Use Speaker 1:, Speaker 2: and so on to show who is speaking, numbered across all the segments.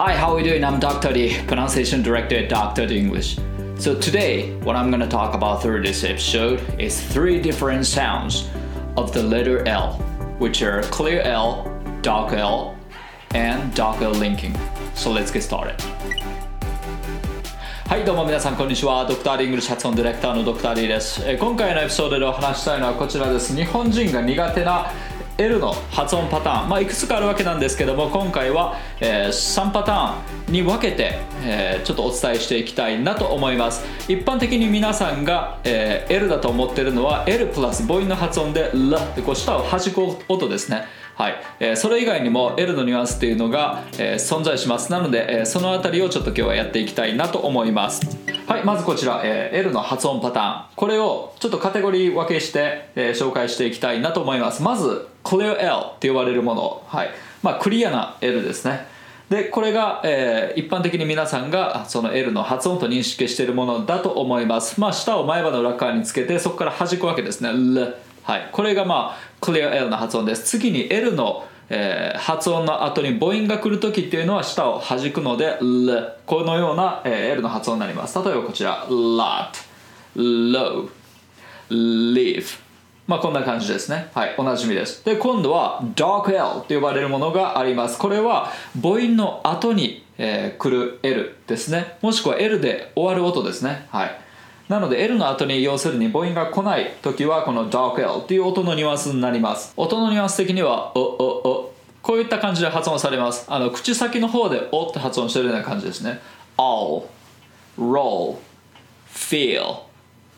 Speaker 1: Hi, how are you doing? I'm Dr. D, pronunciation director at Dr. D English. So today, what I'm going to talk about through this episode is three different sounds of the letter L, which are clear L, dark L, and dark L linking. So let's get started. はいどうも皆さんこんにちはドクターリングル発音ディレクターのドクターリーですえー今回のエピソードでお話ししたいのはこちらです日本人が苦手な L の発音パターン、まあ、いくつかあるわけなんですけども今回は、えー3パターンに分けて、えーちょっとお伝えしていきたいなと思います。一般的に皆さんが、えー L だと思ってるのは L プラス母音の発音で L ってこう舌を弾く音ですね。はい。えーそれ以外にも L のニュアンスっていうのが、えー存在します。なので、えーそのあたりをちょっと今日はやっていきたいなと思います。はいまずこちら、えー L の発音パターン。これをちょっとカテゴリー分けして、えー紹介していきたいなと思います。まず Clear L って呼ばれるもの。はい。まあクリアな L ですね。でこれが、えー一般的に皆さんがその L の発音と認識しているものだと思います。まあ舌を前歯の裏側につけてそこから弾くわけですね。L はい。これがまあ Clear L の発音です。次に L のえー発音の後に母音が来る時っていうのは舌を弾くので L このような、えー L の発音になります。例えばこちら lot low live まあこんな感じですね。はいおなじみです。で今度は dark L と呼ばれるものがあります。これは母音の後に、えー来る L ですね。もしくは L で終わる音ですね。はい。なので L の後に要するに母音が来ない時はこの dark L っていう音のニュアンスになります。音のニュアンス的にはおおお。こういった感じで発音されます。あの口先の方でおって発音してるような感じですね。all roll feel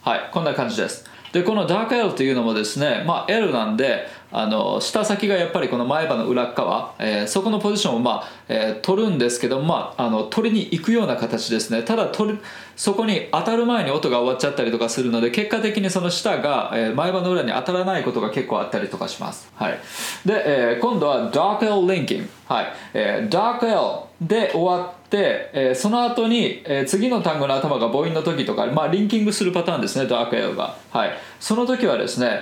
Speaker 1: はいこんな感じです。でこの Dark L というのもですね、まあ、L なんであの舌先がやっぱりこの前歯の裏側、えーそこのポジションを、まあえー取るんですけど、まあ、あの取りに行くような形ですね。ただ取るそこに当たる前に音が終わっちゃったりとかするので結果的にその舌が、えー前歯の裏に当たらないことが結構あったりとかします、はい、で、えー今度は Dark L Linking、はい。えー、Dark L で終わって、えーその後に、えー次の単語の頭が母音の時とか、まあ、リンキングするパターンですね Dark L が、はい、その時はですね、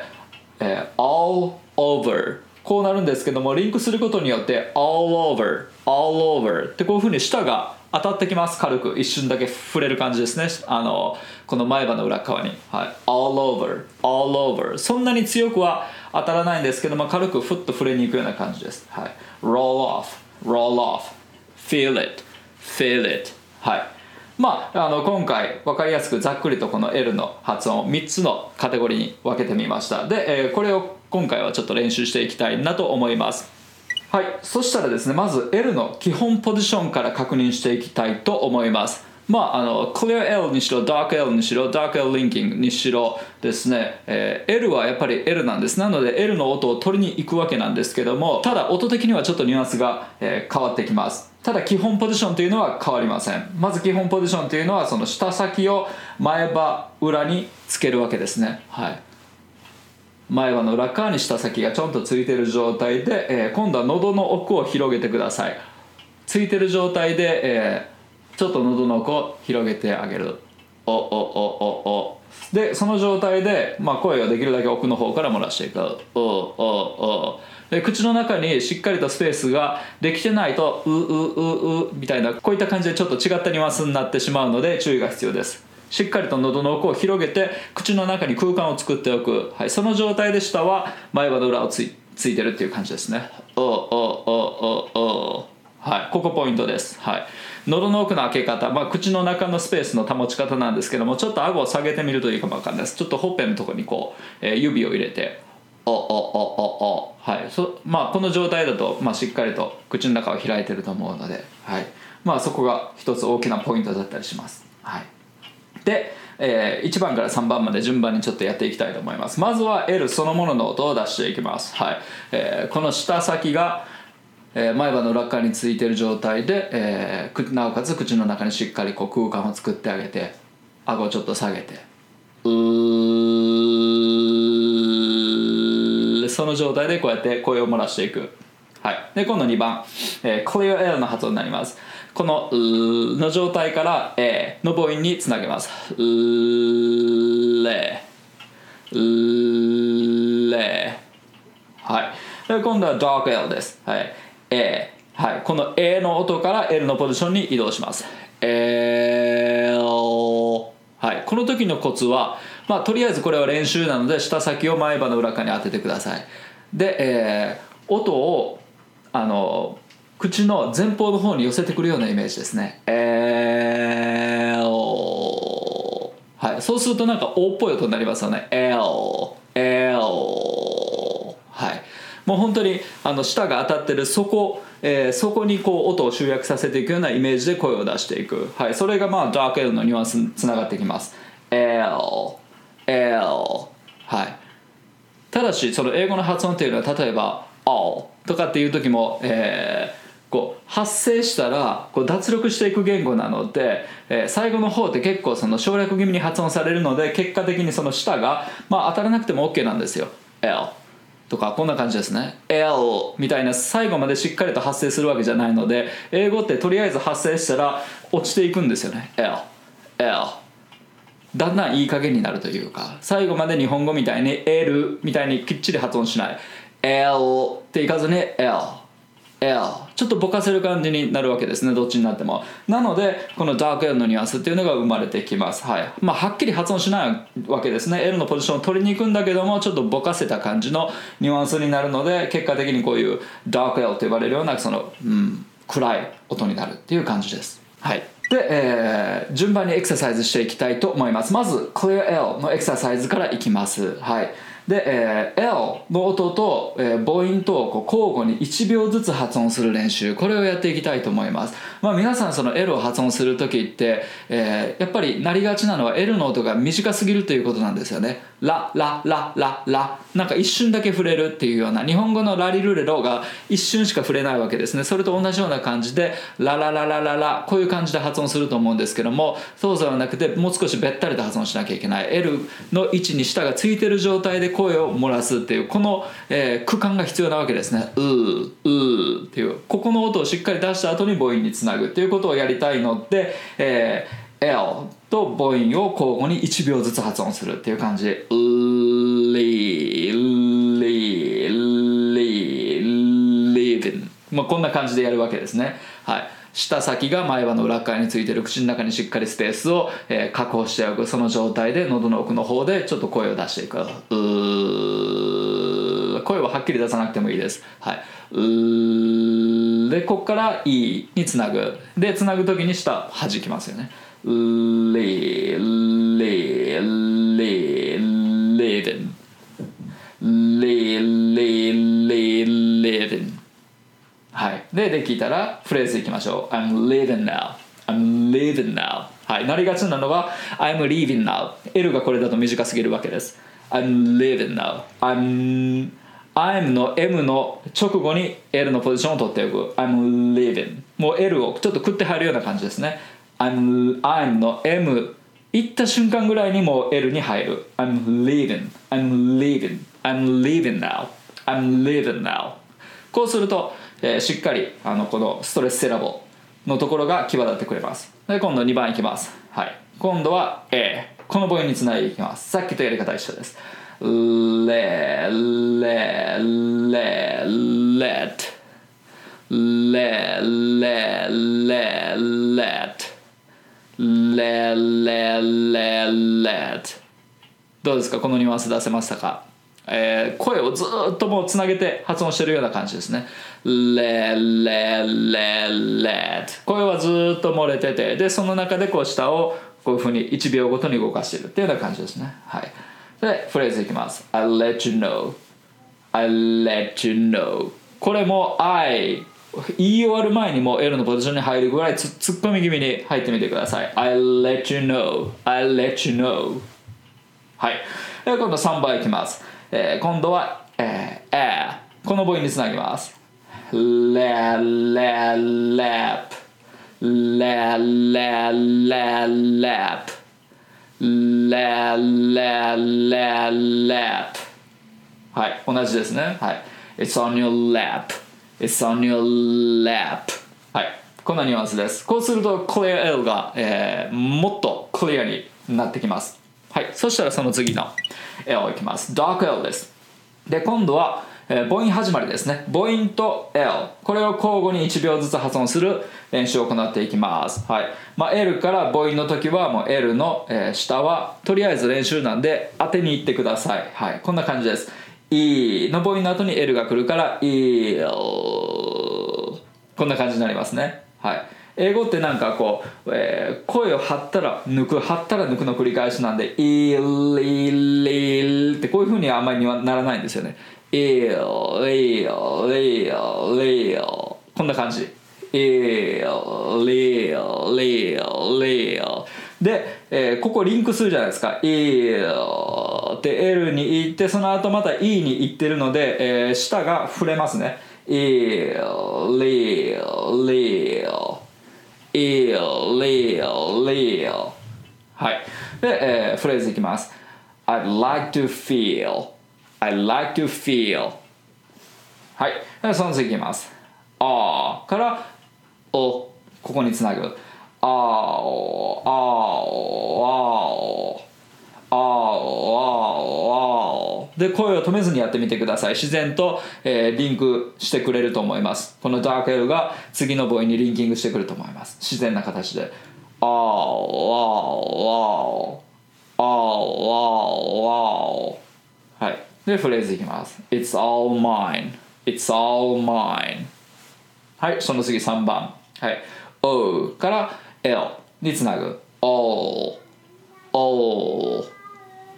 Speaker 1: えー all over こうなるんですけどもリンクすることによって all over all over ってこういうふうに舌が当たってきます。軽く。一瞬だけ触れる感じですね。あのこの前歯の裏側に、はい、all over all over そんなに強くは当たらないんですけども軽くふっと触れに行くような感じです、はい、roll off roll off. feel it feel it. はい。まあ、あの今回分かりやすくざっくりとこの L の発音を3つのカテゴリーに分けてみました。で、えーこれを今回はちょっと練習していきたいなと思います。はいそしたらですねまず L の基本ポジションから確認していきたいと思います。まあ、あの Clear L にしろ Dark L にしろ Dark L Linking にしろですね、えー L はやっぱり L なんです。なので L の音を取りに行くわけなんですけどもただ音的にはちょっとニュアンスが、えー変わってきます。ただ基本ポジションというのは変わりません。まず基本ポジションというのはその舌先を前歯裏につけるわけですね。はい。前歯の裏側に舌先がちょんとついてる状態で、えー今度は喉の奥を広げてください。ついてる状態で、えーちょっと喉の奥を広げてあげる。おおおおお。でその状態で、まあ、声をできるだけ奥の方から漏らしていく。おおお。で口の中にしっかりとスペースができてないとううううみたいなこういった感じでちょっと違ったニュアンスになってしまうので注意が必要です。しっかりと喉の奥を広げて口の中に空間を作っておく、はい、その状態で下は前歯の裏をついついてるっていう感じですね。おおおおおはいここポイントです。はい。喉の奥の開け方、まあ、口の中のスペースの保ち方なんですけどもちょっと顎を下げてみるといいかもわかんないです。ちょっとほっぺのところにこう、えー指を入れて。おおおおおはい。そまあこの状態だと、まあ、しっかりと口の中を開いてると思うので、はい。まあ、そこが一つ大きなポイントだったりします。はいで、え1番から3番まで順番にちょっとやっていきたいと思います。まずは L そのものの音を出していきます、はい。えーこの舌先が、えー前歯の裏側についている状態で、えーくなおかつ口の中にしっかりこう空間を作ってあげて顎をちょっと下げて。うーその状態でこうやって声を漏らしていく。はい、で今度2番、えー、Clear L の発音になりますこのの状態から、えの母音につなげます。うれ。うれ。はい。で今度は Dark L です。はい。えはい、この A の音から L のポジションに移動します。L はい、この時のコツは、まあ、とりあえずこれは練習なので舌先を前歯の裏側に当ててください。で、えー、音をあの口の前方の方に寄せてくるようなイメージですね。L はい。そうするとなんか O っぽい音になりますよね。L L はい。もう本当にあの舌が当たってるそこ、えー、そこにこう音を集約させていくようなイメージで声を出していく、はい、それがまあダーク L のニュアンスにつながってきます。L L はい。ただしその英語の発音っていうのは例えば all とかっていう時も、えー、こう発声したらこう脱力していく言語なので、えー、最後の方って結構その省略気味に発音されるので結果的にその舌が、まあ、当たらなくても OK なんですよ。L とかこんな感じですね。L みたいな最後までしっかりと発声するわけじゃないので英語ってとりあえず発声したら落ちていくんですよね。L L だんだんいい加減になるというか最後まで日本語みたいに L みたいにきっちり発音しない。L っていかずに L L ちょっとぼかせる感じになるわけですねどっちになっても。なのでこのダーク L のニュアンスっていうのが生まれてきます。はい。まあはっきり発音しないわけですね。L のポジションを取りに行くんだけどもちょっとぼかせた感じのニュアンスになるので結果的にこういうダーク L と呼ばれるようなその、うん、暗い音になるっていう感じです。はい。で、えー、順番にエクササイズしていきたいと思います。まず Clear L のエクササイズからいきます。はい。で、えー、L の音と、えー、母音とこう交互に1秒ずつ発音する練習。これをやっていきたいと思います、まあ、皆さんその L を発音する時って、えー、やっぱりなりがちなのは L の音が短すぎるということなんですよね。ラララララなんか一瞬だけ触れるっていうような日本語のラリルレロが一瞬しか触れないわけですね。それと同じような感じでララララララこういう感じで発音すると思うんですけどもそうではなくてもう少しべったりと発音しなきゃいけない。L の位置に舌がついてる状態で声を漏らすっていうこの、えー、区間が必要なわけですね。うーうーっていう。ここの音をしっかり出した後に母音につなぐっていうことをやりたいので、えー、L と母音を交互に1秒ずつ発音するっていう感じ。でリーリーリーリーまあこんな感じでやるわけですねはい舌先が前歯の裏側についてる口の中にしっかりスペースを、えー、確保しておくその状態で喉の奥の方でちょっと声を出していく声ははっきり出さなくてもいいですはいでここから E につなぐでつなぐ時に舌弾きますよねレレレレレレン。レレレレレン。はい。でできたらフレーズいきましょう。I'm living now. I'm living now. はい。なりがちなのは I'm leaving now. L がこれだと短すぎるわけです。I'm living now. I'm I'm の M の直後に L のポジションを取っておく。I'm living もう L をちょっと食って入るような感じですね。I'm, I'm の M 行った瞬間ぐらいにもう L に入る。I'm leaving. I'm leaving. I'm leaving now. I'm leaving now. こうするとえー、しっかりあのこのストレスセラボのところが際立ってくれます。で今度2番いきます。はい。今度は A この母音につないでいきます。さっきとやり方一緒です。レレレレレレレレレレレどうですか？このニュアンス出せましたか？えー、声をずっともうつなげて発音してるような感じですね。レレレレ声はずっと漏れててでその中でこう下をこういうふうに1秒ごとに動かしてるっていうような感じですね。はい、でフレーズいきます。I let you know I let you know これも I 言い終わる前にも L のポジションに入るぐらいツッコミ気味に入ってみてください。I'll let you know. I'll let you know. はい。で今度3番いきます。えー、今度は、えー、えー、この母音につなぎます。レレレップレレレレップレレレレップはい。同じですね。はい。It's on your lap. It's on your lap. はい。こんなニュアンスです。こうすると Clear L が、えー、もっとクリアになってきます。はい。そしたらその次の L いきます。Dark L です。で今度は、えー母音始まりですね。母音と L これを交互に1秒ずつ発音する練習を行っていきます、はい。まあ、L から母音の時はもう L の、えー下はとりあえず練習なんで当てにいってください、はい、こんな感じです。E の母音の後に L が来るから E こんな感じになりますね。はい。英語ってなんかこう、えー声を張ったら抜く張ったら抜くの繰り返しなんで「イリリ」ってこういうふうにはあんまりにはならないんですよね「イリリリリ」こんな感じ「イリリリリ」で、えーここリンクするじゃないですか「イって。L に行ってその後また E に行ってるので、えー舌が触れますね「イリリリ」イオリオリオはい。で、えーフレーズいきます。I'd like to feel. I'd like to feel. はい。でその次いきます。あーからおここにつなぐ。あーおあおあおあおあおで声を止めずにやってみてください。自然と、えーリンクしてくれると思います。このダークエルが次の母音にリンキングしてくると思います。自然な形で。あーおあーおあおあおはい。でフレーズいきます。It's all mine. It's all mine. はい、その次3番。はい。O から L につなぐ。O。O。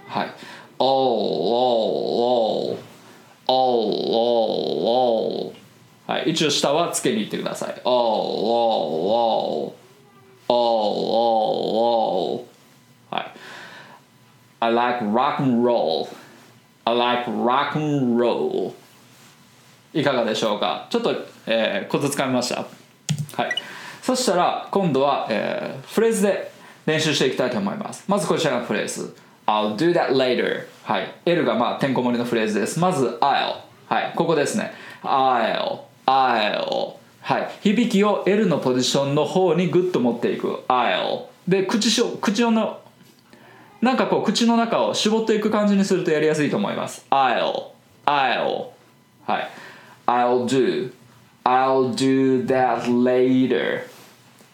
Speaker 1: はい。O。O。O。O。O。はい。一応下はつけに行ってください。O。O。O。O。O。はい。I like rock and roll. I like rock and roll. いかがでしょうか？ちょっと、えー、コツつかみましたはいそしたら今度は、えーフレーズで練習していきたいと思います。まずこちらのフレーズ。I'll do that later はい。L がまあてんこ盛りのフレーズです。まず I'll はい。ここですね。I'll I'll はい。響きを L のポジションの方にグッと持っていく。I'll で口しょ口のなんかこう口の中を絞っていく感じにするとやりやすいと思います。I'll I'll はい。I'll do I'll do that later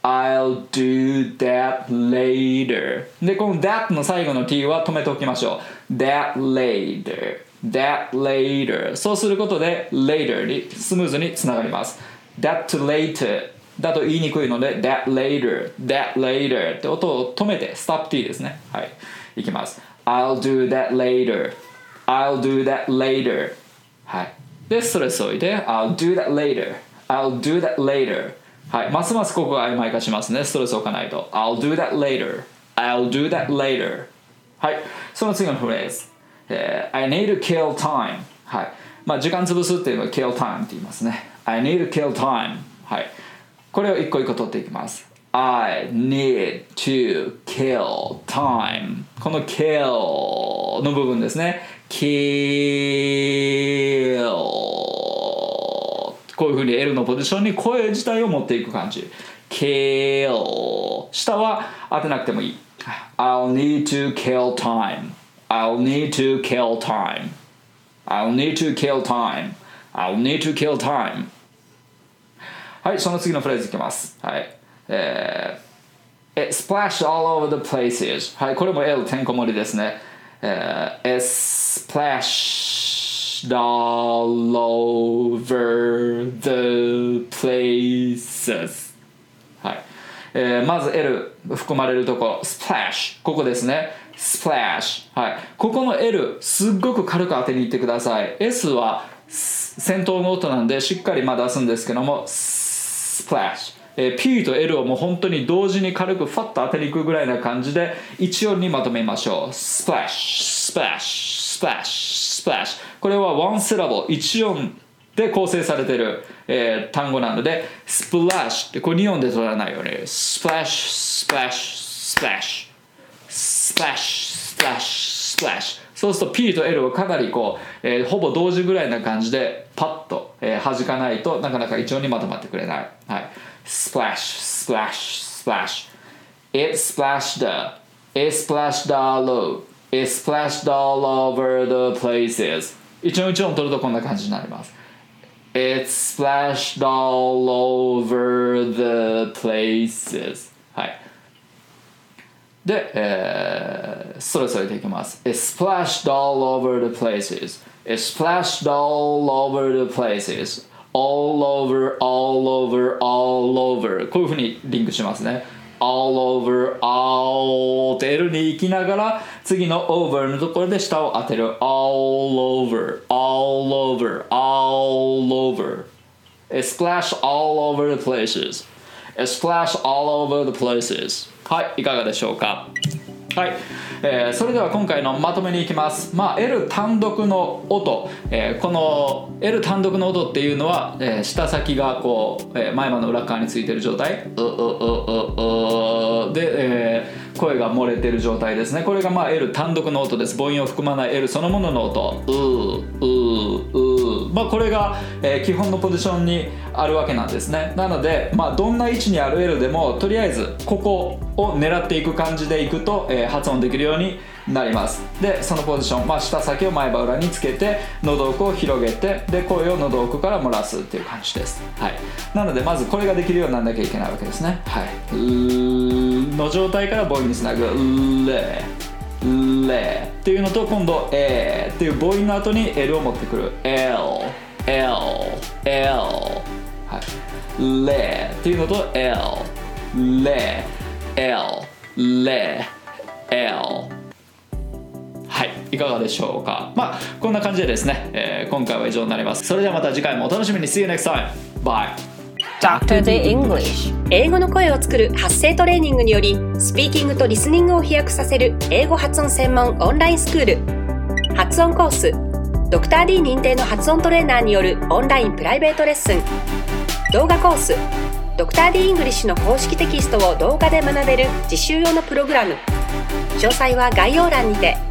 Speaker 1: I'll do that later でこの that の最後の t は止めておきましょう that later that later そうすることで later にスムーズにつながります that later だと言いにくいので that later that later って音を止めて stop t ですねはいいきます I'll do that later I'll do that later はいでストレスを置いて I'll do that later I'll do that later はいますますここが曖昧化しますねストレスを置かないと I'll do that later I'll do that later はいその次のフレーズ、えー I need to kill time はいまあ時間潰すっていうのは kill time って言いますね I need to kill time はいこれを一個一個取っていきます I need to kill time この kill の部分ですね kill こういうふうに L のポジションに声自体を持っていく感じ kill 下は当てなくてもいい I'll need to kill time I'll need to kill time I'll need to kill time I'll need to kill time はいその次のフレーズいきますはいえー It splashed all over the places はいこれも L てんこ盛りですねえー It splashed all over the places. はい、えーまず L 含まれるとこ。Splash ここですね。Splash はい。ここの L すっごく軽く当てにいってください。S は先頭の音なんでしっかりまあ出すんですけども splash えー P と L をもう本当に同時に軽くファッと当てにいくぐらいな感じで一音にまとめましょう。Splash splash splash splash これはワンセラボ一音で構成されてる、えー単語なので splash ってこれ2音で取らないように splash splash splash splash splash splash そうすると P と L をかなりこう、えーほぼ同時ぐらいな感じでパッと、えー弾かないとなかなか一音にまとまってくれない、はい、splash splash splash it splashed it splashed all over it splashed all over the places 一音一音取るとこんな感じになります It's splashed all over the places はいで、えー、それぞれでいきます It splashed all over the places It splashed all over the places all over all over all over こういうふうにリンクしますね All over all って L に行きながら次の over のところで下を当てる all over all over all over A splash all over the places A splash all over the places はいいかがでしょうかはい、えー、それでは今回のまとめにいきます。まあ L 単独の音、えー、この L 単独の音っていうのは、えー、下先がこう、えー、前歯の裏側についてる状態。ううううう。で、えー、声が漏れてる状態ですね。これがまあ L 単独の音です。母音を含まない L そのものの音。ううう。まあこれが、えー、基本のポジションにあるわけなんですね。なのでまあどんな位置にある L でもとりあえずここを狙っていく感じでいくと、えー、発音できるようになります。でそのポジション、まあ、下先を前歯裏につけて喉奥を広げてで声を喉奥から漏らすっていう感じです、はい、なのでまずこれができるようにならなきゃいけないわけですね。はい。の状態から母音につなぐ。レレっていうのと今度えっていう母音の後に L を持ってくる。L L L はい。レっていうのと L レ L レ L はい。いかがでしょうか？まあこんな感じでですね、えー、今回は以上になります。それではまた次回もお楽しみに。See you next time. Bye.
Speaker 2: Dr. The English. 英語の声を作る発声トレーニングによりスピーキングとリスニングを飛躍させる英語発音専門オンラインスクール。発音コース。ドクター d 認定の発音トレーナーによるオンラインプライベートレッスン。動画コース。ドクター d イングリッシュの公式テキストを動画で学べる自習用のプログラム。詳細は概要欄にて。